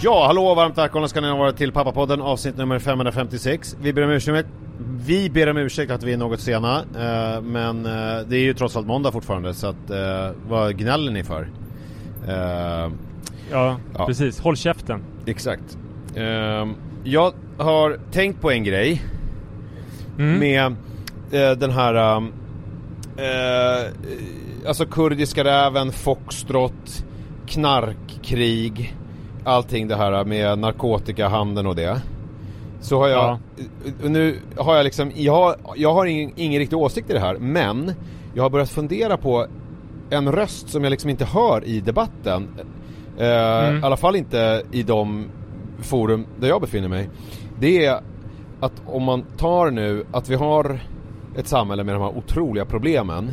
Ja, hallå varmt välkomna ska ni varit till Pappapodden avsnitt nummer 556. Vi ber om ursäkt, vi ber om ursäkt att vi är något sena, eh, men eh, det är ju trots allt måndag fortfarande så att eh, vad gnäller ni för? Eh, Ja, Ja. precis. Håll käften. exakt. Eh, jag har tänkt på en grej Mm. med eh, den här um, eh, Alltså kurdiska räven, foxtrot, knarkkrig Allting det här med narkotikahandeln och det Så har jag Ja. Nu har jag liksom Jag har, jag har ingen, ingen riktig åsikt i det här men Jag har börjat fundera på En röst som jag liksom inte hör i debatten eh, Mm. I alla fall inte i de forum där jag befinner mig Det är att om man tar nu att vi har ett samhälle med de här otroliga problemen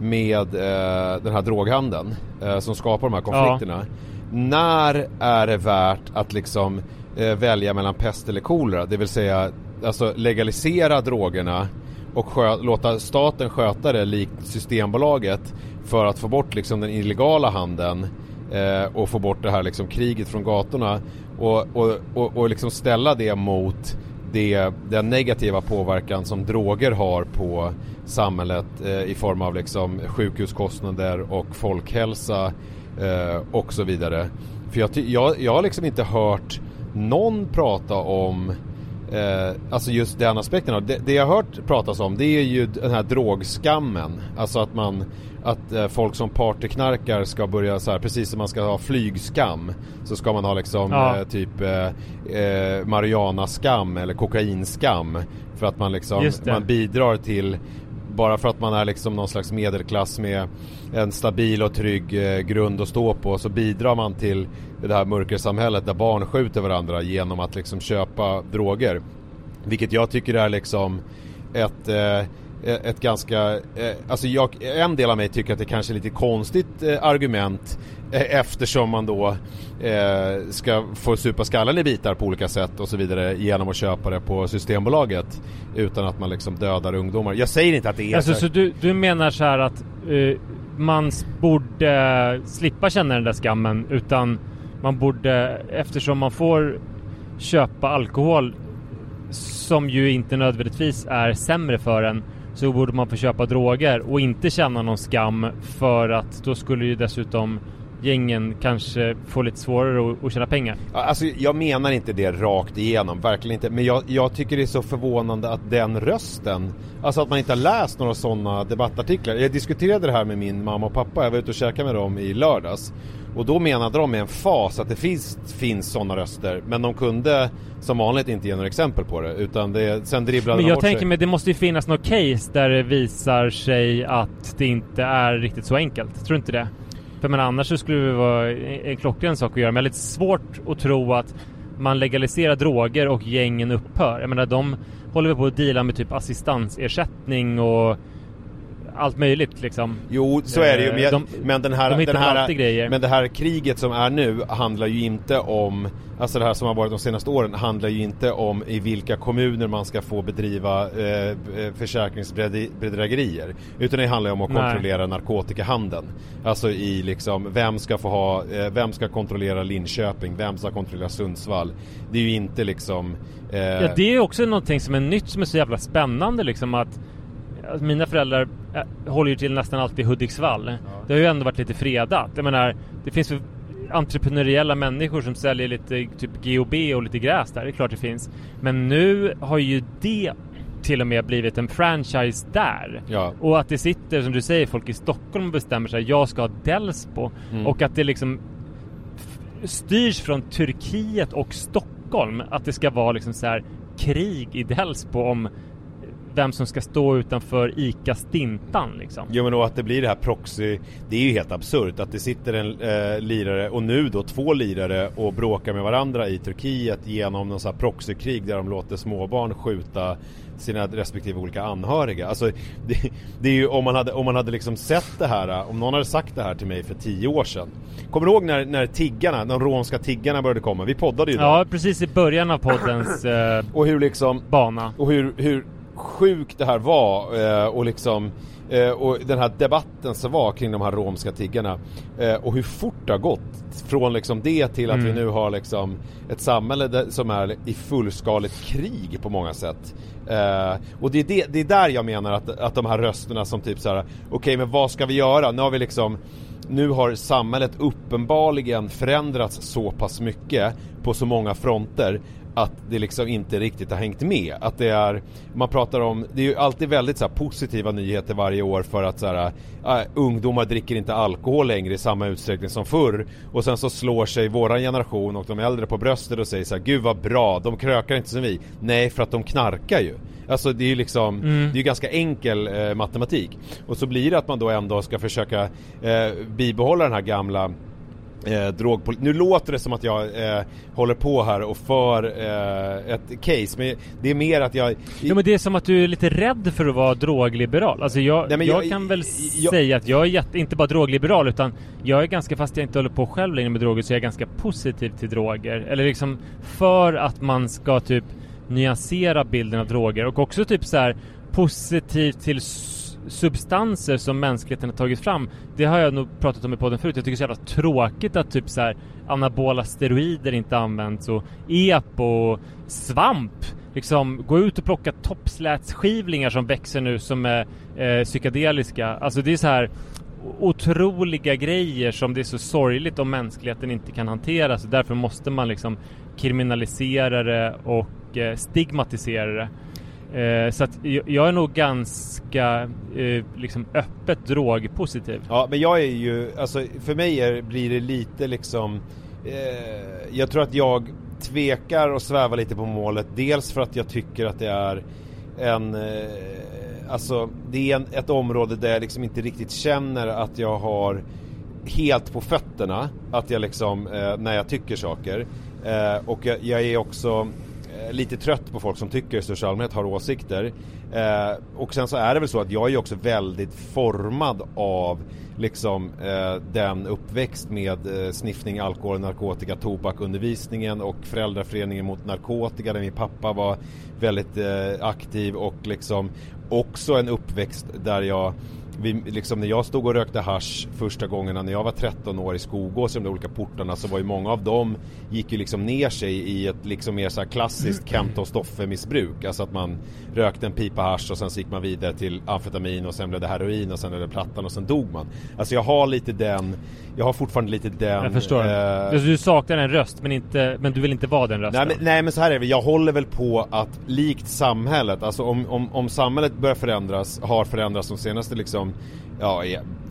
med eh, den här droghandeln eh, som skapar de här konflikterna. När är det värt att liksom eh, välja mellan pest eller kolera? Det vill säga alltså legalisera drogerna och skö- låta staten sköta det likt Systembolaget för att få bort liksom den illegala handeln eh, och få bort det här liksom kriget från gatorna och, och, och, och liksom ställa det mot det, den negativa påverkan som droger har på samhället eh, i form av liksom sjukhuskostnader och folkhälsa eh, och så vidare. För jag, jag, jag har liksom inte hört någon prata om Eh, alltså just den aspekten det, det jag har hört pratas om det är ju den här drogskammen. Alltså att man att eh, folk som partyknarkar ska börja så här precis som man ska ha flygskam så ska man ha liksom Ja. eh, typ eh, eh, marijuanaskam eller kokainskam för att man liksom man bidrar till bara för att man är liksom någon slags medelklass med en stabil och trygg eh, grund att stå på så bidrar man till det här mörkersamhället där barn skjuter varandra genom att liksom köpa droger. Vilket jag tycker är liksom ett, eh, ett ganska, eh, alltså jag, en del av mig tycker att det kanske är lite konstigt eh, argument eftersom man då eh, ska få supa skallen i bitar på olika sätt och så vidare genom att köpa det på Systembolaget utan att man liksom dödar ungdomar. Jag säger inte att det är Alltså så. så du, du menar så här att eh, man borde slippa känna den där skammen utan man borde, eftersom man får köpa alkohol som ju inte nödvändigtvis är sämre för en så borde man få köpa droger och inte känna någon skam för att då skulle ju dessutom gängen kanske få lite svårare att, att tjäna pengar. Alltså jag menar inte det rakt igenom, verkligen inte. Men jag, jag tycker det är så förvånande att den rösten, alltså att man inte har läst några sådana debattartiklar. Jag diskuterade det här med min mamma och pappa, jag var ute och käkade med dem i lördags. Och då menade de med en fas att det finns, finns sådana röster, men de kunde som vanligt inte ge några exempel på det. Utan det, sen dribblade Men de jag bort tänker sig. mig, det måste ju finnas något case där det visar sig att det inte är riktigt så enkelt. Tror du inte det? För men annars så skulle det vara en en klockren sak att göra. Men jag har lite svårt att tro att man legaliserar droger och gängen upphör. Jag menar de håller väl på att deala med typ assistansersättning och allt möjligt liksom. Jo, så är det ju. Men, jag, De- men den här, de den här. Men det här kriget som är nu handlar ju inte om, alltså det här som har varit de senaste åren handlar ju inte om i vilka kommuner man ska få bedriva eh, eh, försäkringsbedrägerier. Utan det handlar ju om att Nej. kontrollera narkotikahandeln. Alltså i liksom, vem ska få ha, eh, vem ska kontrollera Linköping, vem ska kontrollera Sundsvall. Det är ju inte liksom eh, Ja, det är ju också någonting som är nytt som är så jävla spännande liksom att alltså, mina föräldrar äh, håller ju till nästan alltid i Hudiksvall. Det har ju ändå varit lite fredat. Jag menar, det finns ju entreprenöriella människor som säljer lite typ GOB och lite gräs där. Det är klart det finns. Men nu har ju det till och med blivit en franchise där. Ja. Och att det sitter, som du säger, folk i Stockholm och bestämmer sig. Jag ska ha Delsbo. Mm. Och att det liksom styrs från Turkiet och Stockholm. Att det ska vara liksom så här krig i Delsbo om vem som ska stå utanför ICA Stintan liksom. Jo men och att det blir det här proxy Det är ju helt absurt att det sitter en eh, lirare och nu då två lirare och bråkar med varandra i Turkiet genom någon sån här proxykrig där de låter småbarn skjuta sina respektive olika anhöriga. Alltså det, det är ju om man hade, om man hade liksom sett det här, om någon hade sagt det här till mig för tio år sedan. Kommer du ihåg när, när tiggarna, de romska tiggarna började komma? Vi poddade ju då. Ja, precis i början av poddens eh, Och hur liksom bana. och hur, hur sjukt det här var eh, och liksom eh, och den här debatten som var kring de här romska tiggarna eh, och hur fort det har gått från liksom det till att vi nu har liksom ett samhälle som är i fullskaligt krig på många sätt. Och det är, det, det är där jag menar att, att de här rösterna som typ så här: okej men vad ska vi göra? Nu har vi liksom nu har samhället uppenbarligen förändrats så pass mycket på så många fronter att det liksom inte riktigt har hängt med. Att det är, man pratar om, det är ju alltid väldigt så positiva nyheter varje år för att så här, äh, ungdomar dricker inte alkohol längre i samma utsträckning som förr. Och sen så slår sig våran generation och de äldre på bröstet och säger så här, gud vad bra, de krökar inte som vi. Nej, för att de knarkar ju. Alltså det är ju liksom, det är ganska enkel eh, matematik. Och så blir det att man då ändå ska försöka eh, bibehålla den här gamla eh, drogpoli- Nu låter det som att jag eh, håller på här och för eh, ett case, men det är mer att jag... Jo men det är som att du är lite rädd för att vara drogliberal. Alltså jag, Nej, jag, jag- kan väl jag- säga att jag är jätte, inte bara drogliberal utan jag är ganska, fast jag inte håller på själv längre med droger, så är jag ganska positiv till droger. Eller liksom för att man ska typ nyansera bilden av droger och också typ så här positiv till substanser som mänskligheten har tagit fram. Det har jag nog pratat om i podden förut. Jag tycker det är så jävla tråkigt att typ så här anabola steroider inte används och ep och svamp. Liksom gå ut och plocka toppslätskivlingar som växer nu som är eh, psykedeliska. Alltså det är så här otroliga grejer som det är så sorgligt om mänskligheten inte kan hantera så därför måste man liksom kriminalisera det och eh, stigmatisera det. Eh, så att jag, är nog ganska eh, liksom öppet drogpositiv. Ja, men jag är ju, alltså för mig är, blir det lite liksom eh, Jag tror att jag tvekar och svävar lite på målet. Dels för att jag tycker att det är en eh, Alltså det är en, ett område där jag liksom inte riktigt känner att jag har helt på fötterna att jag liksom, eh, när jag tycker saker. Eh, och jag, jag är också Eh, lite trött på folk som tycker i största allmänhet har åsikter. Eh, och sen så är det väl så att jag är ju också väldigt formad av liksom eh, den uppväxt med eh, sniffning, alkohol, narkotika, tobak, undervisningen och föräldraföreningen mot narkotika där min pappa var väldigt eh, aktiv och liksom också en uppväxt där jag vi, liksom när jag stod och rökte hash första gångerna när jag var 13 år i Skogås i de olika portarna så var ju många av dem gick ju liksom ner sig i ett liksom mer så här klassiskt Kent och Stoffe missbruk. Alltså att man rökte en pipa hash och sen så gick man vidare till amfetamin och sen blev det heroin och sen blev det plattan och sen dog man. Alltså jag har lite den, jag har fortfarande lite den... Jag förstår. Eh, alltså, du saknar en röst men, inte, men du vill inte vara den rösten? Nej men, nej men så här är det, jag håller väl på att likt samhället, alltså om, om, om samhället börjar förändras, har förändrats de senaste liksom ja,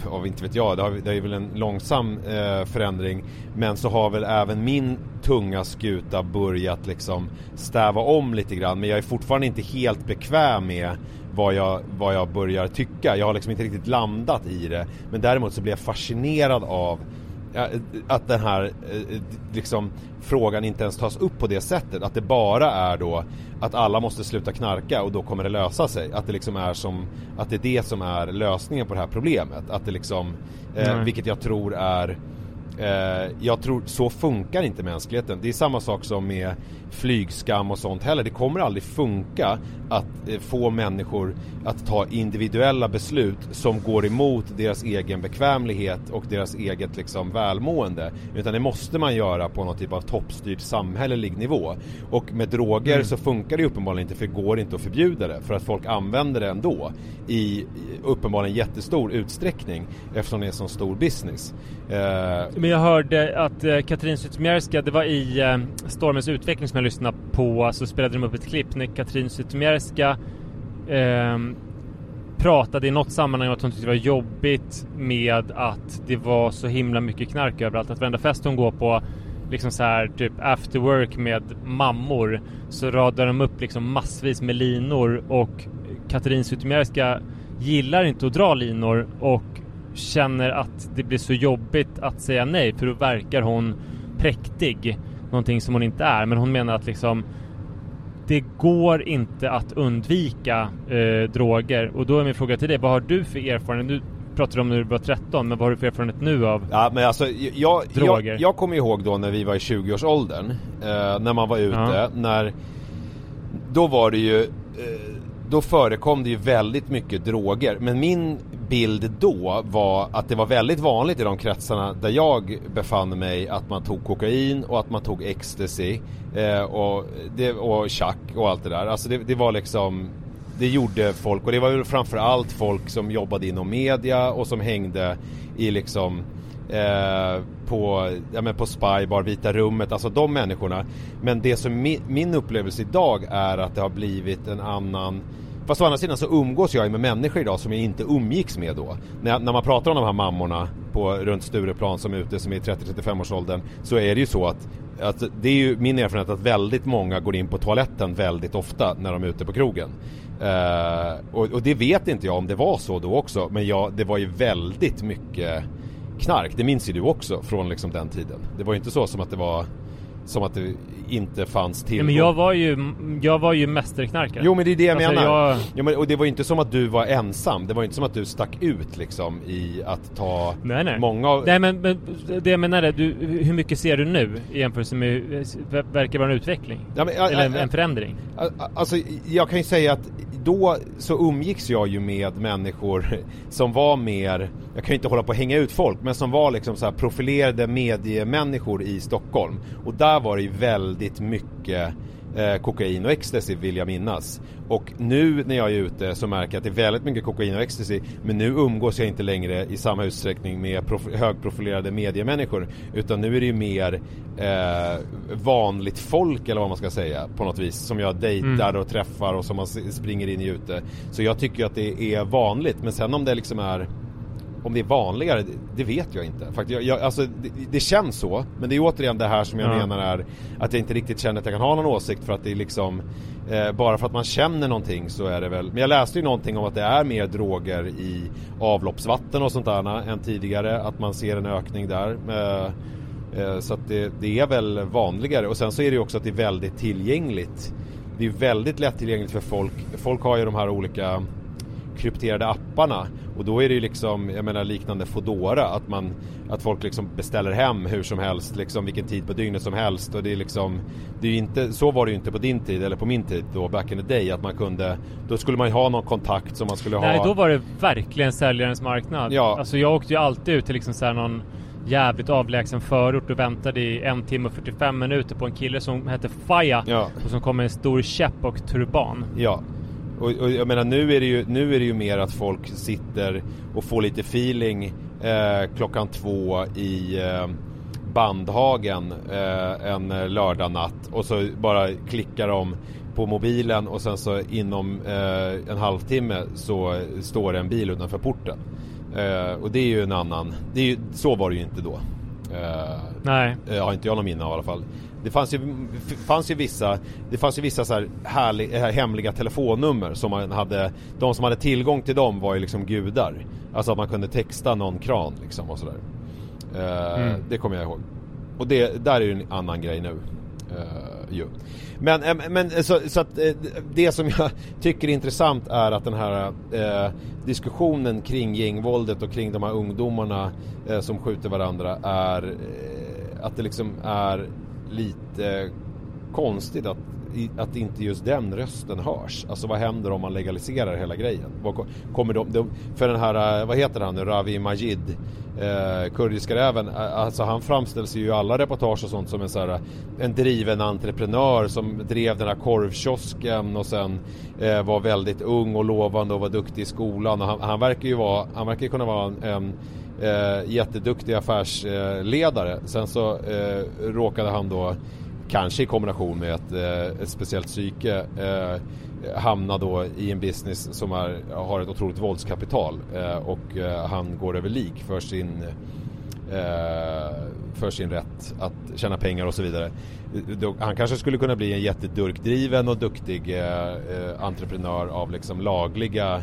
av inte vet jag, det, har, det är väl en långsam eh, förändring. Men så har väl även min tunga skuta börjat liksom stäva om lite grann. Men jag är fortfarande inte helt bekväm med vad jag, vad jag börjar tycka. Jag har liksom inte riktigt landat i det. Men däremot så blir jag fascinerad av att den här eh, liksom, frågan inte ens tas upp på det sättet. Att det bara är då att alla måste sluta knarka och då kommer det lösa sig. Att det liksom är som att det är det som är lösningen på det här problemet. Att det liksom, eh, vilket jag tror är Eh, jag tror, så funkar inte mänskligheten. Det är samma sak som med flygskam och sånt heller. Det kommer aldrig funka att eh, få människor att ta individuella beslut som går emot deras egen bekvämlighet och deras eget liksom välmående. Utan det måste man göra på någon typ av toppstyrd samhällelig nivå. Och med droger mm. så funkar det uppenbarligen inte för det går inte att förbjuda det. För att folk använder det ändå i uppenbarligen jättestor utsträckning eftersom det är en sån stor business. Eh, Men jag hörde att eh, Katrin Zytomierska, det var i eh, Stormens utveckling som jag lyssnade på, så spelade de upp ett klipp när Katrin Zytomierska eh, pratade i något sammanhang om att hon tyckte det var jobbigt med att det var så himla mycket knark överallt. Att varenda fest hon går på liksom så här typ after work med mammor så radar de upp liksom massvis med linor och Katrin Zytomierska gillar inte att dra linor och känner att det blir så jobbigt att säga nej för då verkar hon präktig. Någonting som hon inte är. Men hon menar att liksom det går inte att undvika eh, droger. Och då är min fråga till dig, vad har du för erfarenhet? Du om när du var 13, men vad har du för erfarenhet nu av ja, men alltså, jag, droger? Jag, jag kommer ihåg då när vi var i 20-årsåldern, eh, när man var ute, ja. när då var det ju eh, då förekom det ju väldigt mycket droger. Men min bild då var att det var väldigt vanligt i de kretsarna där jag befann mig att man tog kokain och att man tog ecstasy eh, och, det, och chack och allt det där. Alltså det, det var liksom det gjorde folk och det var ju framförallt folk som jobbade inom media och som hängde i liksom eh, på, ja, men på Spybar, Vita rummet, alltså de människorna. Men det som mi, min upplevelse idag är att det har blivit en annan Fast å andra sidan så umgås jag med människor idag som jag inte umgicks med då. När, när man pratar om de här mammorna på, runt Stureplan som är ute, som är i 30-35 års åldern så är det ju så att, att det är ju min erfarenhet att väldigt många går in på toaletten väldigt ofta när de är ute på krogen. Uh, och, och, det vet inte jag om det var så då också, men jag, det var ju väldigt mycket knark. Det minns ju du också från liksom den tiden. Det var ju inte så som att det var som att det inte fanns tillgång. Ja, men jag var ju, jag var ju mästerknarkare. Jo men det är det jag alltså, menar. Jag... Jo, men, och det var ju inte som att du var ensam. Det var ju inte som att du stack ut liksom i att ta nej, nej. många av... Nej men, men det jag menar är, du, hur mycket ser du nu i jämförelse med, verkar vara en utveckling? Ja, men, Eller en, en förändring? Alltså jag kan ju säga att då så umgicks jag ju med människor som var mer, jag kan ju inte hålla på att hänga ut folk, men som var liksom så här profilerade mediemänniskor i Stockholm. Och där var det ju väldigt mycket eh, kokain och ecstasy vill jag minnas. Och nu när jag är ute så märker jag att det är väldigt mycket kokain och ecstasy men nu umgås jag inte längre i samma utsträckning med högprofilerade mediemänniskor utan nu är det ju mer eh, vanligt folk eller vad man ska säga på något vis som jag dejtar mm. och träffar och som man springer in i ute. Så jag tycker att det är vanligt men sen om det liksom är om det är vanligare, det, vet jag inte. Faktiskt, jag, jag, alltså, det, det, känns så, men det är återigen det här som jag ja. menar är att jag inte riktigt känner att jag kan ha någon åsikt för att det är liksom eh, bara för att man känner någonting så är det väl. Men jag läste ju någonting om att det är mer droger i avloppsvatten och sånt där än tidigare, att man ser en ökning där. Eh, Eh, så att det, det, är väl vanligare och sen så är det ju också att det är väldigt tillgängligt. Det är väldigt lättillgängligt för folk. Folk har ju de här olika krypterade apparna och då är det ju liksom, jag menar liknande Fodora att man Att folk liksom beställer hem hur som helst liksom vilken tid på dygnet som helst och det är liksom Det är ju inte, så var det ju inte på din tid eller på min tid då back in the day att man kunde Då skulle man ju ha någon kontakt som man skulle Nej, ha då var det verkligen säljarens marknad. Ja. Alltså jag åkte ju alltid ut till liksom så någon jävligt avlägsen förort och väntade i en timme och 45 minuter på en kille som hette Faja Ja. och som kom med en stor käpp och turban. Ja och, och jag menar nu är, det ju, nu är det ju mer att folk sitter och får lite feeling eh, klockan två i eh, Bandhagen eh, en lördagnatt och så bara klickar de på mobilen och sen så inom eh, en halvtimme så står det en bil utanför porten. Eh, och det är ju en annan, det är ju, så var det ju inte då. Eh, Nej. Har inte jag någon minne av i alla fall. Det fanns ju, fanns ju vissa, det fanns ju vissa så här härlig, eh, hemliga telefonnummer som man hade, de som hade tillgång till dem var ju liksom gudar. Alltså att man kunde texta någon kran liksom och sådär. Eh, Mm. Det kommer jag ihåg. Och det, där är ju en annan grej nu. Eh, ju. Men, men så, så att det som jag tycker är intressant är att den här eh, diskussionen kring gängvåldet och kring de här ungdomarna eh, som skjuter varandra är eh, att det liksom är lite konstigt att, att inte just den rösten hörs. Alltså vad händer om man legaliserar hela grejen? Kommer de, de, för den här, eh, vad heter han nu, Ravi Majid, eh, kurdiska räven, eh, alltså han framställs ju i alla reportage och sånt som en så här, eh, en driven entreprenör som drev den här korvkiosken och sen eh, var väldigt ung och lovande och var duktig i skolan och han, han verkar ju vara, han verkar kunna vara en, en eh, jätteduktig affärsledare. Sen så eh, råkade han då kanske i kombination med ett, eh, ett speciellt psyke eh, hamna då i en business som är, har ett otroligt våldskapital eh, och eh, han går över lik för sin eh, för sin rätt att tjäna pengar och så vidare. Han kanske skulle kunna bli en jättedurkdriven och duktig eh, eh, entreprenör av liksom lagliga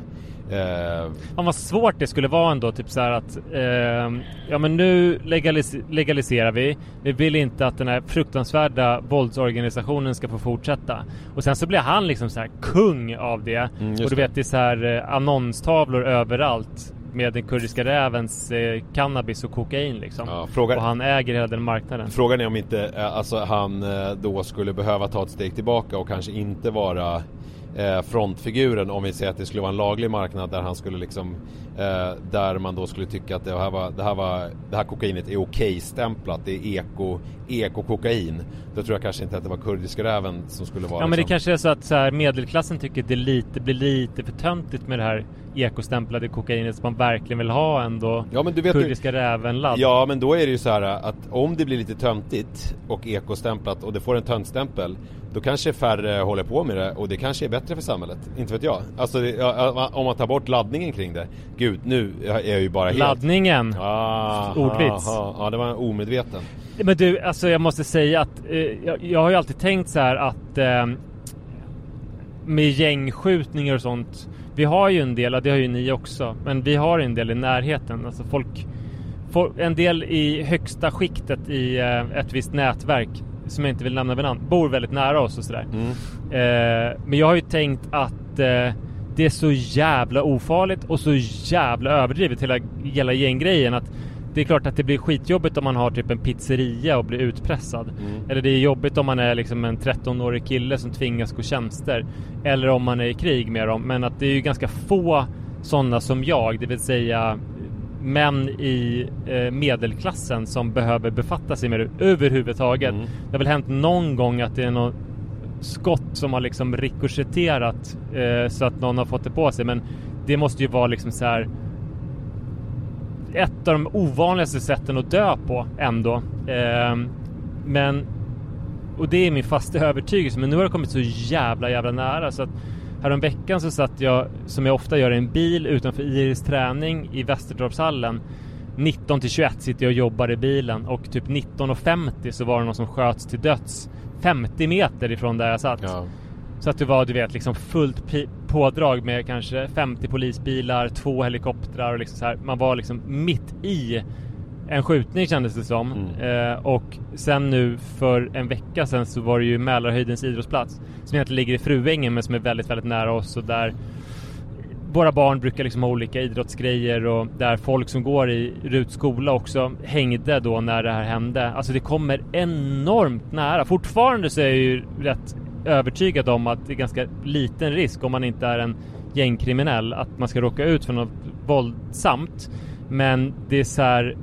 eh, vad svårt det skulle vara ändå, typ så här att ehm, Ja men nu legalis- legaliserar vi. Vi vill inte att den här fruktansvärda våldsorganisationen ska få fortsätta. Och sen så blir han liksom så här kung av det. Mm, Och du vet det är så här eh, annonstavlor överallt Med den kurdiska rävens eh, cannabis och kokain liksom. Ja, fråga- Och han äger hela den marknaden. Frågan är om inte eh, alltså, han eh, då skulle behöva ta ett steg tillbaka och kanske inte vara eh, frontfiguren om vi säger att det skulle vara en laglig marknad där han skulle liksom eh, där man då skulle tycka att det här, var, det här, var, det här kokainet är okej-stämplat, det är eko, eko-kokain. Då tror jag kanske inte att det var kurdiska räven som skulle vara Ja men det liksom, kanske är så att så här, medelklassen tycker att det lite, blir lite för töntigt med det här ekostämplade kokainet som man verkligen vill ha ändå Ja, men du vet kurdiska räven-ladd. Ja men då är det ju så här att om det blir lite töntigt och ekostämplat och det får en töntstämpel Då kanske färre håller på med det och det kanske är bättre för samhället. Inte vet jag. Alltså ja, om man tar bort laddningen kring det. Gud, nu är jag ju bara helt... Laddningen! Ah, Ordvits. ah, ah, Ja, det var en omedveten. Men du, alltså jag måste säga att eh, jag, jag har ju alltid tänkt så här att eh, med gängskjutningar och sånt. Vi har ju en del, och det har ju ni också, men vi har en del i närheten. Alltså folk, folk en del i högsta skiktet i eh, ett visst nätverk som jag inte vill nämna vid namn, bor väldigt nära oss och sådär. Eh, men jag har ju tänkt att eh, det är så jävla ofarligt och så jävla överdrivet hela, hela gänggrejen att det är klart att det blir skitjobbigt om man har typ en pizzeria och blir utpressad. Eller det är jobbigt om man är liksom en 13-årig kille som tvingas gå tjänster. Eller om man är i krig med dem. Men att det är ju ganska få sådana som jag, det vill säga män i eh, medelklassen som behöver befatta sig med det överhuvudtaget. Det har väl hänt någon gång att det är något skott som har liksom rikoschetterat eh, så att någon har fått det på sig. Men det måste ju vara liksom så här ett av de ovanligaste sätten att dö på ändå. Ehm, men och det är min fasta övertygelse. Men nu har det kommit så jävla jävla nära så att häromveckan så satt jag, som jag ofta gör, i en bil utanför Iris träning i Västertorpshallen. 19 till 21 sitter jag och jobbar i bilen och typ 19.50 så var det någon som sköts till döds 50 meter ifrån där jag satt. Ja. Så att det var du vet liksom fullt pådrag med kanske 50 polisbilar, två helikoptrar och liksom så här. Man var liksom mitt i en skjutning kändes det som. Mm. Eh, och sen nu för en vecka sedan så var det ju Mälarhöjdens idrottsplats. Som egentligen ligger i Fruängen men som är väldigt, väldigt nära oss och där våra barn brukar liksom ha olika idrottsgrejer och där folk som går i Ruts skola också hängde då när det här hände. Alltså det kommer enormt nära. Fortfarande så är jag ju rätt övertygad om att det är ganska liten risk om man inte är en gängkriminell att man ska råka ut för något våldsamt. Men det är så här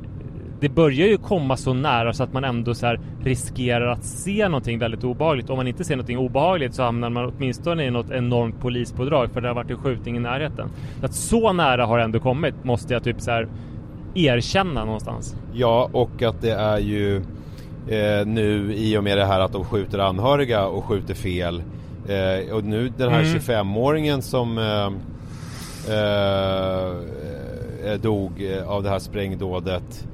det börjar ju komma så nära så att man ändå så riskerar att se någonting väldigt obehagligt. Om man inte ser någonting obehagligt så hamnar man åtminstone i något enormt polispådrag för det har varit en skjutning i närheten. Så att så nära har det ändå kommit måste jag typ så här erkänna någonstans. Ja, och att det är ju eh, nu i och med det här att de skjuter anhöriga och skjuter fel. Eh, och nu den här Mm. 25-åringen som eh, eh, dog av det här sprängdådet.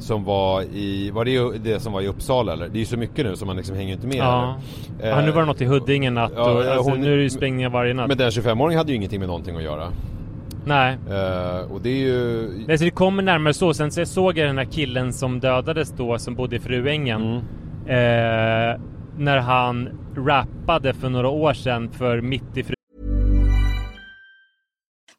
Som var i, var det det som var i Uppsala eller? Det är ju så mycket nu så man liksom hänger inte med. Ja. eller? Ja, nu Eh, var det något i Huddinge natt ja, och alltså, hon- nu är det ju sprängningar varje natt. Men den 25-åringen hade ju ingenting med någonting att göra. Nej. Eh, och det är ju... Nej, så det kommer närmare så. Sen så såg jag den här killen som dödades då som bodde i Fruängen. Mm. Eh, när han rappade för några år sedan för Mitt i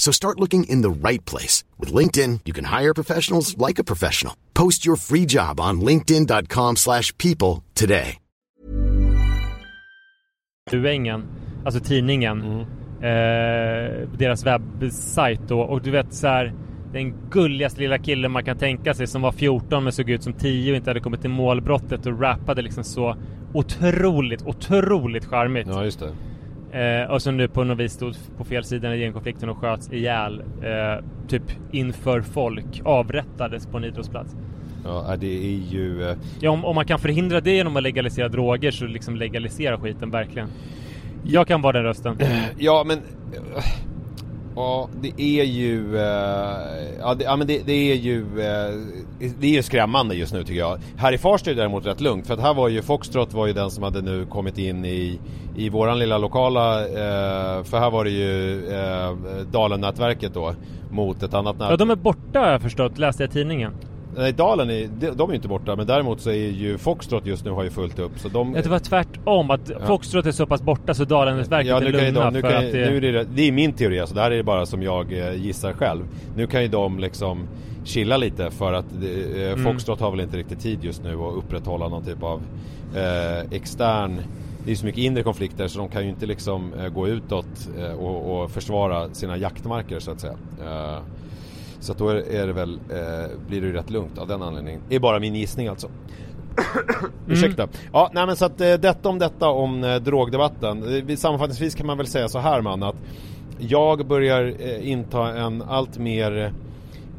So start looking in the right place. With LinkedIn, you can hire professionals like a professional. Post your free job on linkedin.com slash people today. Fruängen, alltså tidningen. Mm. Eh, deras webbsajt då. Och du vet så här, den gulligaste lilla killen man kan tänka sig som var 14 men såg ut som 10 och inte hade kommit till målbrottet och rappade liksom så otroligt, otroligt charmigt. Ja, just det. Eh, och som nu på något vis stod på fel sida i genkonflikten och sköts ihjäl. Eh, typ inför folk. Avrättades på en idrottsplats. Ja, det är ju... eh, Ja, om, om man kan förhindra det genom att legalisera droger så liksom legalisera skiten verkligen. Jag kan vara den rösten. Ja, men... Ja, det är ju... Eh, ja, det, ja men det, det är ju... Eh, det är ju skrämmande just nu tycker jag. Här i Farsta är det däremot rätt lugnt för att här var ju Foxtrot var ju den som hade nu kommit in i, i våran lilla lokala... Eh, för här var det ju eh, Dalen-nätverket då mot ett annat nätverk. Ja, de är borta har jag förstått, läste jag i tidningen. Nej, Dalen är, de, är ju inte borta men däremot så är ju Foxtrot just nu har ju fullt upp så de... Det var tvärtom, att Foxtrot är så pass borta så Dalenätverket Ja, är nu ju lugna de, nu för kan, att det... nu är det, det är min teori alltså, det här är bara som jag eh, gissar själv. Nu kan ju de liksom chilla lite för att eh, Mm. Foxtrot har väl inte riktigt tid just nu att upprätthålla någon typ av eh, extern det är så mycket inre konflikter så de kan ju inte liksom eh, gå utåt eh, och, och försvara sina jaktmarker så att säga. Så att då är, det väl, eh, blir det ju rätt lugnt av den anledningen. Det är bara min gissning alltså. Ursäkta. Ja, nej men så att eh, detta om detta om eh, drogdebatten. Eh, vi- Sammanfattningsvis kan man väl säga så här man att jag börjar eh, inta en allt mer,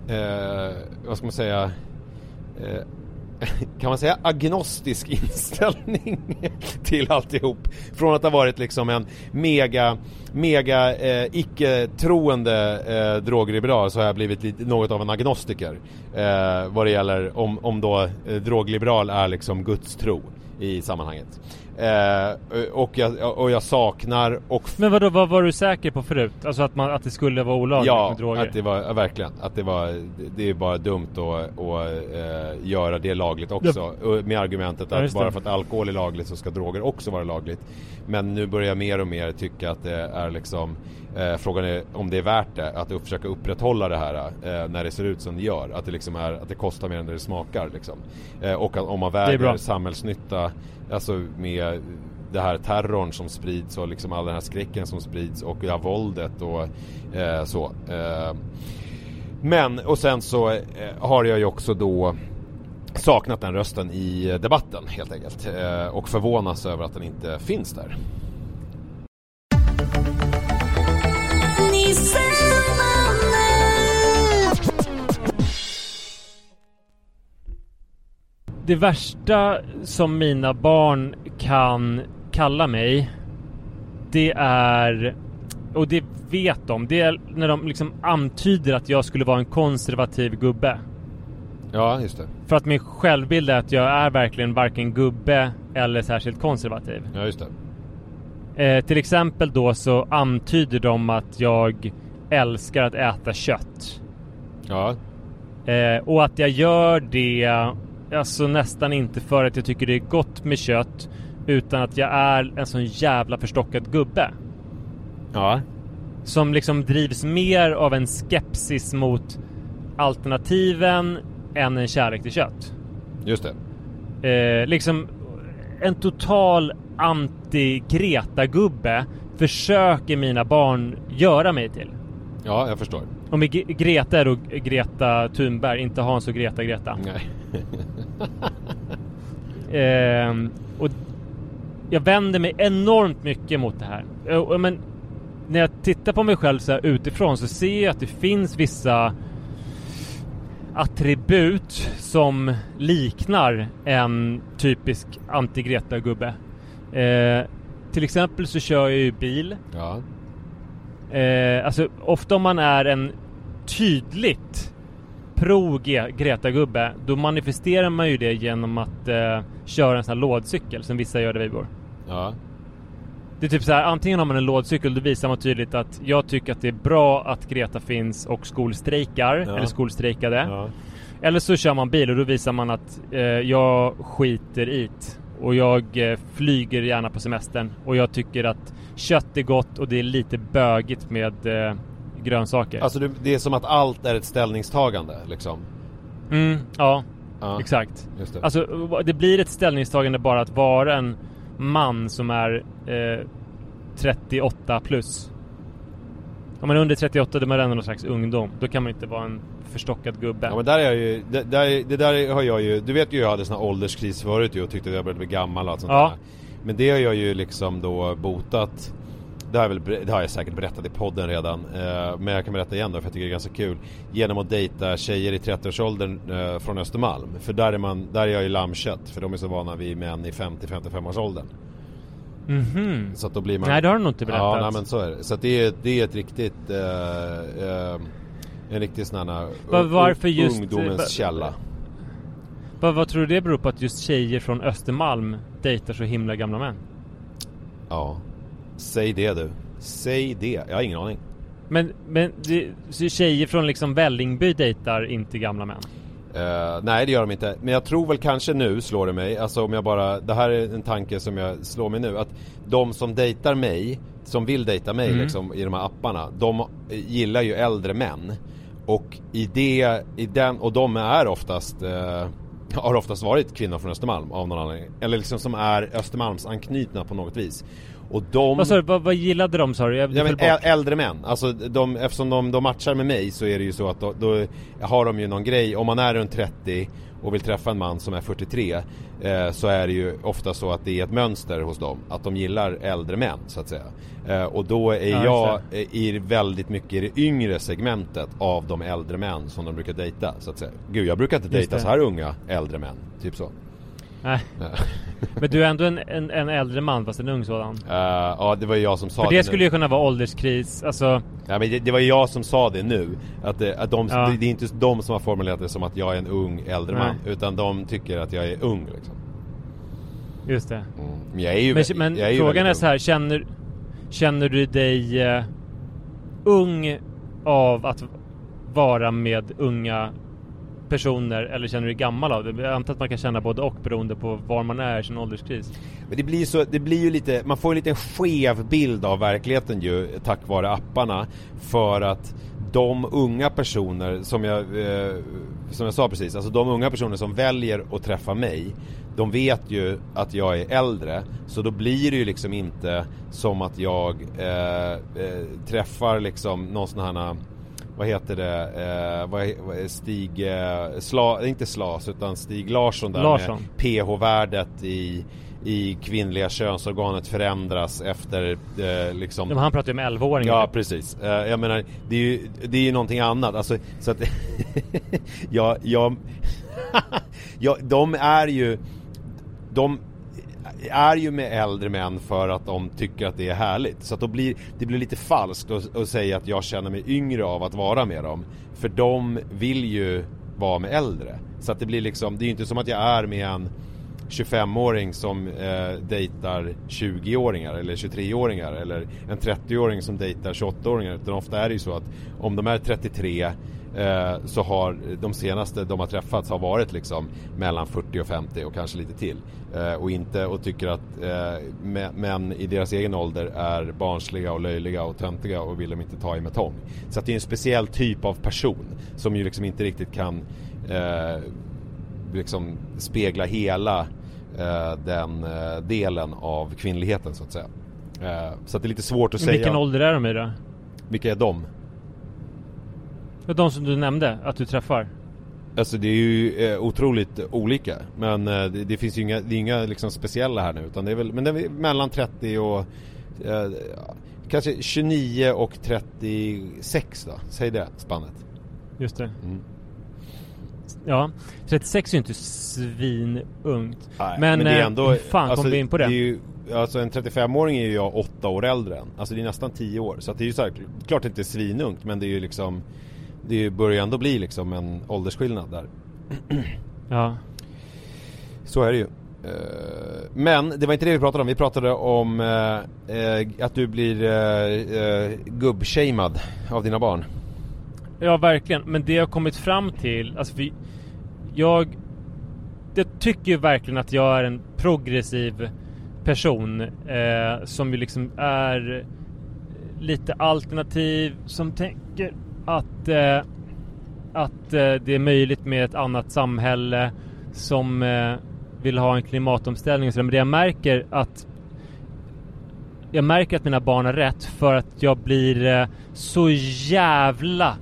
eh, vad ska man säga, eh, kan man säga agnostisk inställning till alltihop. Från att ha varit liksom en mega, mega eh, icke-troende eh, drogliberal så har jag blivit lite, något av en agnostiker. Eh, vad det gäller om, om då eh, drogliberal är liksom Guds tro i sammanhanget. Eh, och, jag, och jag saknar och... Men vadå, vad var du säker på förut? Alltså att, man, att det skulle vara olagligt ja, med droger? att det var, ja, verkligen. Att det var, det är bara dumt att, att äh, göra det lagligt också. Ja. Med argumentet att bara för att alkohol är lagligt så ska droger också vara lagligt. Men nu börjar jag mer och mer tycka att det är liksom eh, Frågan är om det är värt det att försöka upprätthålla det här eh, när det ser ut som det gör. Att det liksom är, att det kostar mer än det smakar liksom. Eh, och att, om man väger samhällsnytta Alltså med det här terrorn som sprids och liksom all den här skräcken som sprids och det här våldet och eh, så. Eh. Men och sen så eh, har jag ju också då saknat den rösten i debatten helt enkelt och förvånas över att den inte finns där. Det värsta som mina barn kan kalla mig Det är Och det vet de. Det är när de liksom antyder att jag skulle vara en konservativ gubbe. Ja, just det. För att min självbild är att jag är verkligen varken gubbe eller särskilt konservativ. Ja, just det. Eh, till exempel då så antyder de att jag älskar att äta kött. Ja. Eh, och att jag gör det alltså nästan inte för att jag tycker det är gott med kött utan att jag är en sån jävla förstockad gubbe. Ja. Som liksom drivs mer av en skepsis mot alternativen än en kärlek till kött. Just det. Eh, liksom en total anti-Greta-gubbe försöker mina barn göra mig till. Ja, jag förstår. Och med Greta är då Greta Thunberg, inte Hans och Greta Greta. Nej. eh, och jag vänder mig enormt mycket mot det här. Men när jag tittar på mig själv så utifrån så ser jag att det finns vissa attribut som liknar en typisk anti-Greta-gubbe. Eh, till exempel så kör jag ju bil. Ja. Eh, alltså ofta om man är en tydligt pro-Greta-gubbe då manifesterar man ju det genom att eh, köra en sån här lådcykel som vissa gör där vi bor. Ja. Det är typ så här, antingen har man en lådcykel, då visar man tydligt att jag tycker att det är bra att Greta finns och skolstrejkar, ja. eller skolstrejkade. Ja. Eller så kör man bil och då visar man att eh, jag skiter i. Och jag eh, flyger gärna på semestern. Och jag tycker att kött är gott och det är lite bögigt med eh, grönsaker. Alltså det är som att allt är ett ställningstagande liksom? Mm, ja. ja exakt. Just det. Alltså det blir ett ställningstagande bara att vara en man som är eh, 38 plus. Om man är under 38 då är man ändå någon slags ungdom. Då kan man inte vara en förstockad gubbe. Ja men där är jag ju, det, där, det där har jag ju, du vet ju jag hade sån här ålderskris förut ju och tyckte att jag började bli gammal och allt sånt ja. där. Men det har jag ju liksom då botat det har, jag väl, det har jag säkert berättat i podden redan eh, Men jag kan berätta igen då för jag tycker det är ganska kul. Genom att dejta tjejer i 30-årsåldern eh, från Östermalm. För där är, man, där är jag ju lammkött För de är så vana vid män i 50-55 årsåldern mm -hmm. Så att då blir man Nej det har du nog inte berättat. Ja nej, men så är det. Så att det är, det är ett riktigt eh, eh En riktig sån här Var, Varför just Ungdomens källa. Vad, vad tror du det beror på att just tjejer från Östermalm dejtar så himla gamla män? Ja Säg det du. Säg det. Jag har ingen aning. Men, men det, tjejer från liksom Vällingby dejtar inte gamla män? Uh, nej det gör de inte. Men jag tror väl kanske nu slår det mig, alltså om jag bara, det här är en tanke som jag slår mig nu, att de som dejtar mig, som vill dejta mig mm. liksom i de här apparna, de gillar ju äldre män. Och i det, i den, och de är oftast uh, har oftast varit kvinnor från Östermalm av någon anledning. Eller liksom som är Östermalms anknutna på något vis. Och de... Vad, du, vad, vad gillade de sa du? Jag ja, men äldre män. Alltså de, eftersom de, de matchar med mig så är det ju så att då, då, har de ju någon grej. Om man är runt 30 och vill träffa en man som är 43 eh, så är det ju ofta så att det är ett mönster hos dem. Att de gillar äldre män så att säga. Eh, och då är ja, jag i väldigt mycket i det yngre segmentet av de äldre män som de brukar dejta så att säga. Gud jag brukar inte dejta så här unga äldre män. Typ så. Nej. Men du är ändå en, en, en, äldre man fast en ung sådan. Uh, ja, det var ju jag som sa För det. det skulle ju kunna vara ålderskris, alltså. Ja, men det, det var ju jag som sa det nu. Att, det, att de, ja. det, det, är inte de som har formulerat det som att jag är en ung äldre Nej. man. Utan de tycker att jag är ung liksom. Just det. Mm. Men jag är ju Men, vä- men är ju frågan är så här, känner, känner du dig eh, ung av att vara med unga personer eller känner du dig gammal av det? Jag antar att man kan känna både och beroende på var man är i sin ålderskris. Men det blir, så, det blir ju lite, man får en liten skev bild av verkligheten ju tack vare apparna. För att de unga personer som jag, eh, som jag sa precis, alltså de unga personer som väljer att träffa mig de vet ju att jag är äldre så då blir det ju liksom inte som att jag eh, eh, träffar liksom någon sån här vad heter det, eh, vad Stig, eh, Sla, inte Slas utan Stig Larsson där Larsson. med pH-värdet i, i kvinnliga könsorganet förändras efter eh, liksom Men han pratar ju med 11-åringar. Ja precis, Eh, jag menar det är ju, det är ju någonting annat alltså så att jag, jag, ja, de är ju de är ju med äldre män för att de tycker att det är härligt. Så att då blir, det blir lite falskt att, att säga att jag känner mig yngre av att vara med dem. För de vill ju vara med äldre. Så att det blir liksom, det är ju inte som att jag är med en 25-åring som eh, dejtar 20-åringar eller 23-åringar eller en 30-åring som dejtar 28-åringar. Utan ofta är det ju så att om de är 33 eh, så har de senaste de har träffats har varit liksom mellan 40 och 50 och kanske lite till. Eh, och inte och tycker att eh, mä- män i deras egen ålder är barnsliga och löjliga och töntiga och vill de inte ta i med tång. Så att det är en speciell typ av person som ju liksom inte riktigt kan liksom spegla hela den delen av kvinnligheten så att säga. Så att det är lite svårt att Men säga. Vilken ålder är de i då? Vilka är de? De som du nämnde att du träffar? Alltså det är ju eh, otroligt olika. Men eh, det, det finns ju inga, det är inga liksom speciella här nu. Utan det är väl, men det är mellan 30 och eh, kanske 29 och 36 då. Säg det spannet. Just det. Mm. Ja, 36 är ju inte svinungt. Nej, men, det är eh, ändå, hur fan alltså, kom vi in på det? är ju, alltså en 35-åring är ju jag åtta år äldre än. Alltså det är nästan 10 år. Så att det är ju så här, klart det inte är svinungt men det är ju liksom Det börjar ändå bli liksom en åldersskillnad där. Ja. Så är det ju. Eh, Men det var inte det vi pratade om. Vi pratade om eh, eh, att du blir eh, gubbshamead av dina barn. Ja, verkligen. Men det jag har kommit fram till, alltså för jag, jag tycker ju verkligen att jag är en progressiv person eh, som ju liksom är lite alternativ, som tänker att, eh, att eh, det är möjligt med ett annat samhälle som eh, vill ha en klimatomställning och sådär. Men det jag märker att jag märker att mina barn har rätt för att jag blir eh, så jävla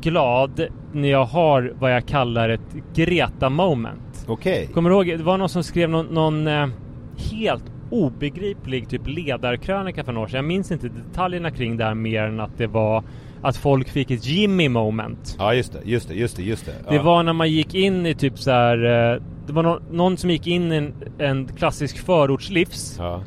glad när jag har vad jag kallar ett Greta moment. Okej. Kommer du ihåg? Det var någon som skrev någon, någon eh, helt obegriplig typ ledarkrönika för några år sedan. Jag minns inte detaljerna kring det här mer än att det var att folk fick ett Jimmy moment. Ja just det, just det, just det, just det. Ja. Det var när man gick in i typ så här. eh, Det var nå- någon som gick in i en, en klassisk förortslivs. Ja.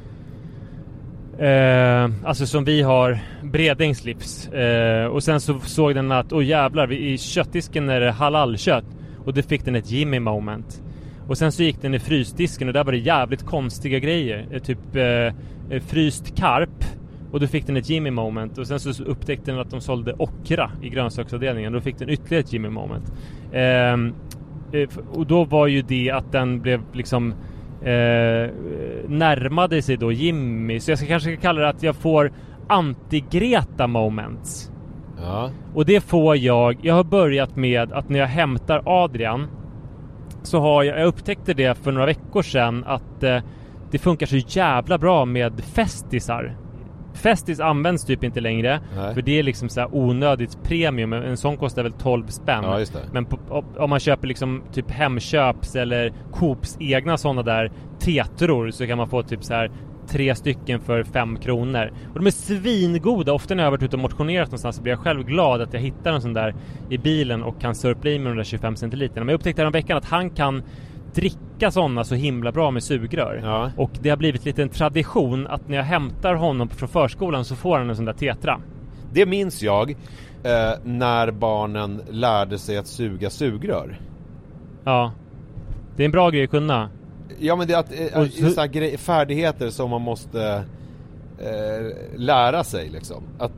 Eh, alltså som vi har Bredängs livs. Eh, och sen så såg den att, åh jävlar, vi- i köttdisken är det halalkött. Och då fick den ett Jimmy moment. Och sen så gick den i frysdisken och där var det jävligt konstiga grejer. Eh, typ eh, fryst karp. Och då fick den ett Jimmy moment. Och sen så upptäckte den att de sålde okra i grönsaksavdelningen. Då fick den ytterligare ett Jimmy moment. Ehm, eh, och då var ju det att den blev liksom eh, närmade sig då Jimmy. Så jag ska kanske kalla det att jag får anti-Greta moments. Ja. Och det får jag. Jag har börjat med att när jag hämtar Adrian så har jag, jag upptäckte det för några veckor sedan att eh, det funkar så jävla bra med festisar. Festis används typ inte längre Nej. för det är liksom så här onödigt premium. En sån kostar väl 12 spänn. Ja. Men på, om man köper liksom typ Hemköps eller Coops egna sådana där tetror så kan man få typ så här tre stycken för fem kronor. Och de är svingoda. Ofta när jag har varit ute och motionerat någonstans så blir jag själv glad att jag hittar en sån där i bilen och kan sörpla i mig de där 25 centiliterna. Men jag upptäckte veckan att han kan dricka sådana så himla bra med sugrör. Ja. Och det har blivit lite en tradition att när jag hämtar honom från förskolan så får han en sån där tetra. Det minns jag eh, när barnen lärde sig att suga sugrör. Ja. Det är en bra grej att kunna. Ja men det är att, eh, så- så... grej, färdigheter som man måste eh, lära sig liksom. Att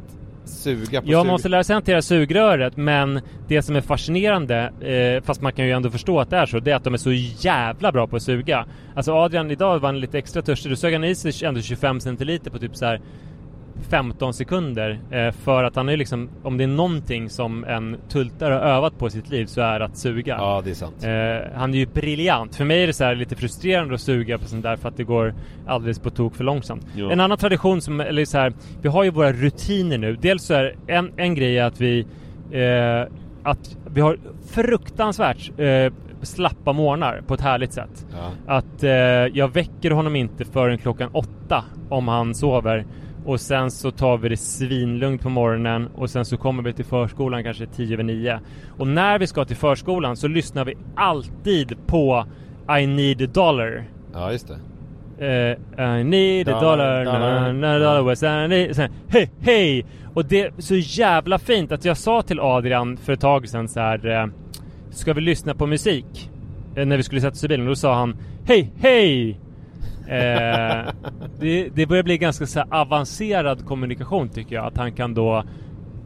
suga på Ja, sug... måste lära sig hantera sugröret men det som är fascinerande, eh, fast man kan ju ändå förstå att det är så, det är att de är så jävla bra på att suga. Alltså Adrian, idag var han lite extra törstig, då sög han i sig ändå 25 centiliter på typ så här 15 sekunder. Eh, för att han är liksom, om det är någonting som en tultare har övat på i sitt liv så är det att suga. Ja, det är sant. Eh, han är ju briljant. För mig är det så här lite frustrerande att suga på sånt där för att det går alldeles på tok för långsamt. Ja. En annan tradition som, eller så här, vi har ju våra rutiner nu. Dels så är en, en grej är att vi, eh, att vi har fruktansvärt eh, slappa morgnar på ett härligt sätt. Ja. Att eh, jag väcker honom inte förrän klockan åtta om han sover. Och sen så tar vi det svinlugnt på morgonen och sen så kommer vi till förskolan kanske tio över nio. Och när vi ska till förskolan så lyssnar vi alltid på I need a dollar. ja, just det. Eh, I need a dollar, Dollar, dollar. na, na, dollar was I need... Sen, hej, hej! Och det är så jävla fint att jag sa till Adrian för ett tag sedan så här. Eh, ska vi lyssna på musik? Eh, när vi skulle sätta oss i bilen. Då sa han Hej, hej! Eh, det, det börjar bli ganska så här avancerad kommunikation tycker jag. Att han kan då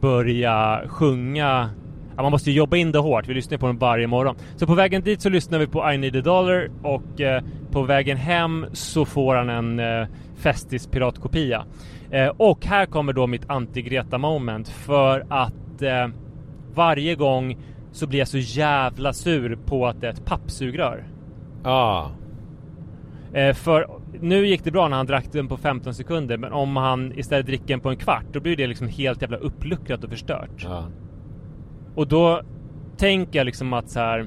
börja sjunga Ja, man måste ju jobba in det hårt. Vi lyssnar på den varje morgon. Så på vägen dit så lyssnar vi på I need a dollar och eh, på vägen hem så får han en eh, Festis piratkopia. Eh, och här kommer då mitt anti-Greta moment för att eh, varje gång så blir jag så jävla sur på att det är ett pappsugrör. Ja, Ah för nu gick det bra när han drack den på 15 sekunder men om han istället dricker den på en kvart då blir det liksom helt jävla uppluckrat och förstört. ja. Och då tänker jag liksom att så här.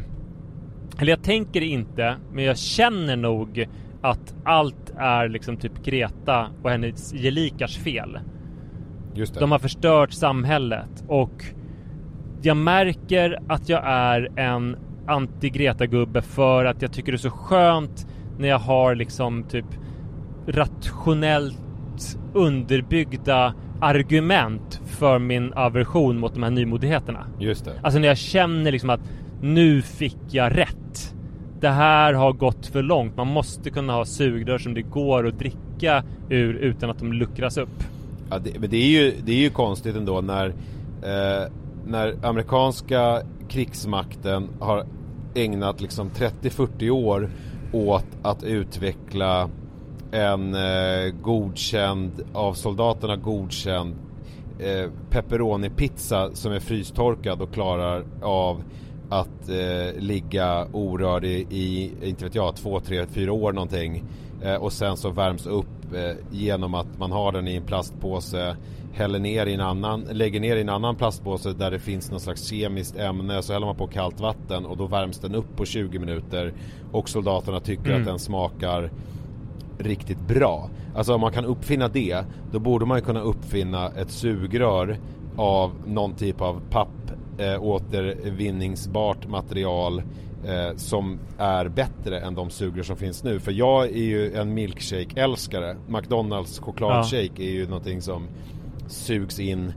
Eller jag tänker inte, men jag känner nog att allt är liksom typ Greta och hennes gelikars fel. Just det. De har förstört samhället och jag märker att jag är en anti-Greta-gubbe för att jag tycker det är så skönt när jag har liksom typ rationellt underbyggda argument för min aversion mot de här nymodigheterna. Just det. Alltså när jag känner liksom att nu fick jag rätt. Det här har gått för långt. Man måste kunna ha sugrör som det går att dricka ur utan att de luckras upp. Ja, det, men det är, ju, det är ju konstigt ändå när, eh, när amerikanska krigsmakten har ägnat liksom 30-40 år åt att utveckla en eh, godkänd, av soldaterna godkänd eh, pepperoni-pizza som är frystorkad och klarar av att eh, ligga orörd i, i, inte vet jag, två, tre, fyra år någonting. Eh, och sen så värms upp eh, genom att man har den i en plastpåse, häller ner i en annan, lägger ner i en annan plastpåse där det finns någon slags kemiskt ämne, så häller man på kallt vatten och då värms den upp på 20 minuter och soldaterna tycker Mm. att den smakar riktigt bra. Alltså om man kan uppfinna det, då borde man ju kunna uppfinna ett sugrör av någon typ av papp, eh, återvinningsbart material eh, som är bättre än de sugrör som finns nu. För jag är ju en milkshake-älskare. McDonalds chokladshake är ju någonting som sugs in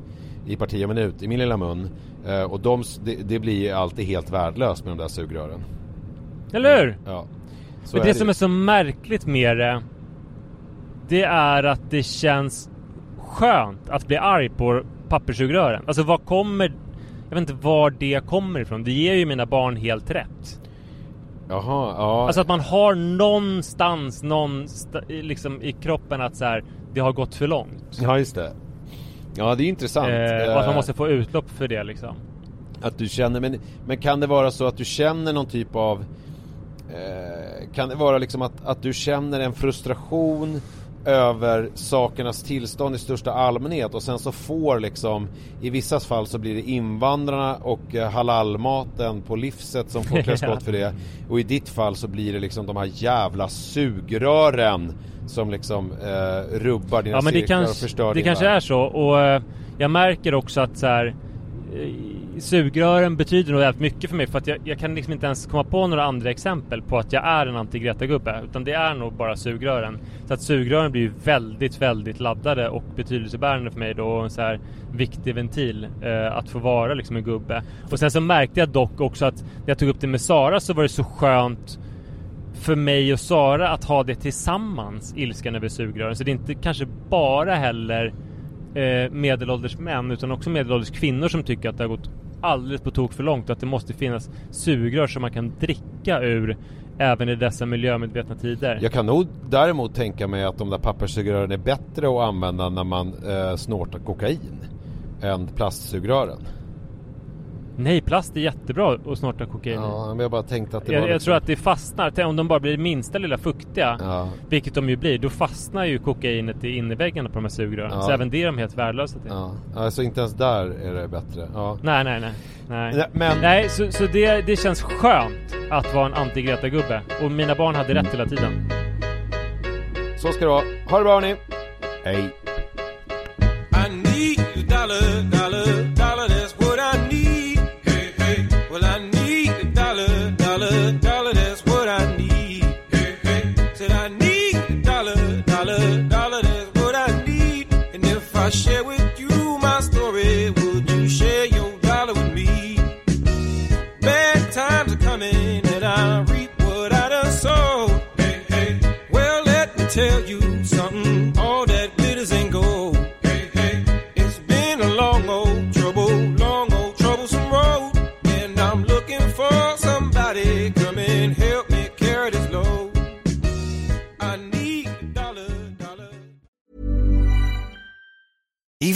i parti och minut i min lilla mun. Eh, och de, det, det blir ju alltid helt värdelöst med de där sugrören. Eller hur? Ja. Så Men det är som är så märkligt med det Det är att det känns skönt att bli arg på papperssugrören. Alltså vad kommer Jag vet inte var det kommer ifrån. Det ger ju mina barn helt rätt. Jaha, ja. Alltså att man har någonstans, någonstans liksom i kroppen att så här, det har gått för långt. Ja, just det. Ja, det är intressant. Eh, och att man Eh, måste få utlopp för det liksom. Att du känner, men, men kan det vara så att du känner någon typ av eh, Kan det vara liksom att, att du känner en frustration över sakernas tillstånd i största allmänhet och sen så får liksom I vissa fall så blir det invandrarna och eh, halalmaten på livset som får klä skott för det. Och i ditt fall så blir det liksom de här jävla sugrören Som liksom eh, rubbar dina Ja men det, cirklar och kanske, förstör det din kanske är så. Och eh, jag märker också att så här Eh, sugrören betyder nog jävligt mycket för mig för att jag, jag kan liksom inte ens komma på några andra exempel på att jag är en anti-Greta-gubbe utan det är nog bara sugrören. Så att sugrören blir ju väldigt, väldigt laddade och betydelsebärande för mig då och en så här viktig ventil eh, att få vara liksom en gubbe. Och sen så märkte jag dock också att när jag tog upp det med Sara så var det så skönt för mig och Sara att ha det tillsammans, ilskan över sugrören. Så det är inte kanske bara heller eh, medelålders män utan också medelålders kvinnor som tycker att det har gått alldeles på tok för långt och att det måste finnas sugrör som man kan dricka ur även i dessa miljömedvetna tider. Jag kan nog däremot tänka mig att de där papperssugrören är bättre att använda när man eh, snortar kokain än plastsugrören. Nej, plast är jättebra att snorta kokain Ja, men jag bara tänkte att det jag, var jag liksom... tror att det fastnar, om de bara blir minsta lilla fuktiga Ja. Vilket de ju blir, då fastnar ju kokainet i innerväggarna på de här sugrören Ja. Så även det är de helt värdelösa till Ja, alltså inte ens där är det bättre. Ja. Nej, nej, nej Nej, Nej, men- nej så, så det, det känns skönt att vara en anti-Greta-gubbe Och mina barn hade rätt hela tiden Så ska det vara. Ha det bra hörni! Hej!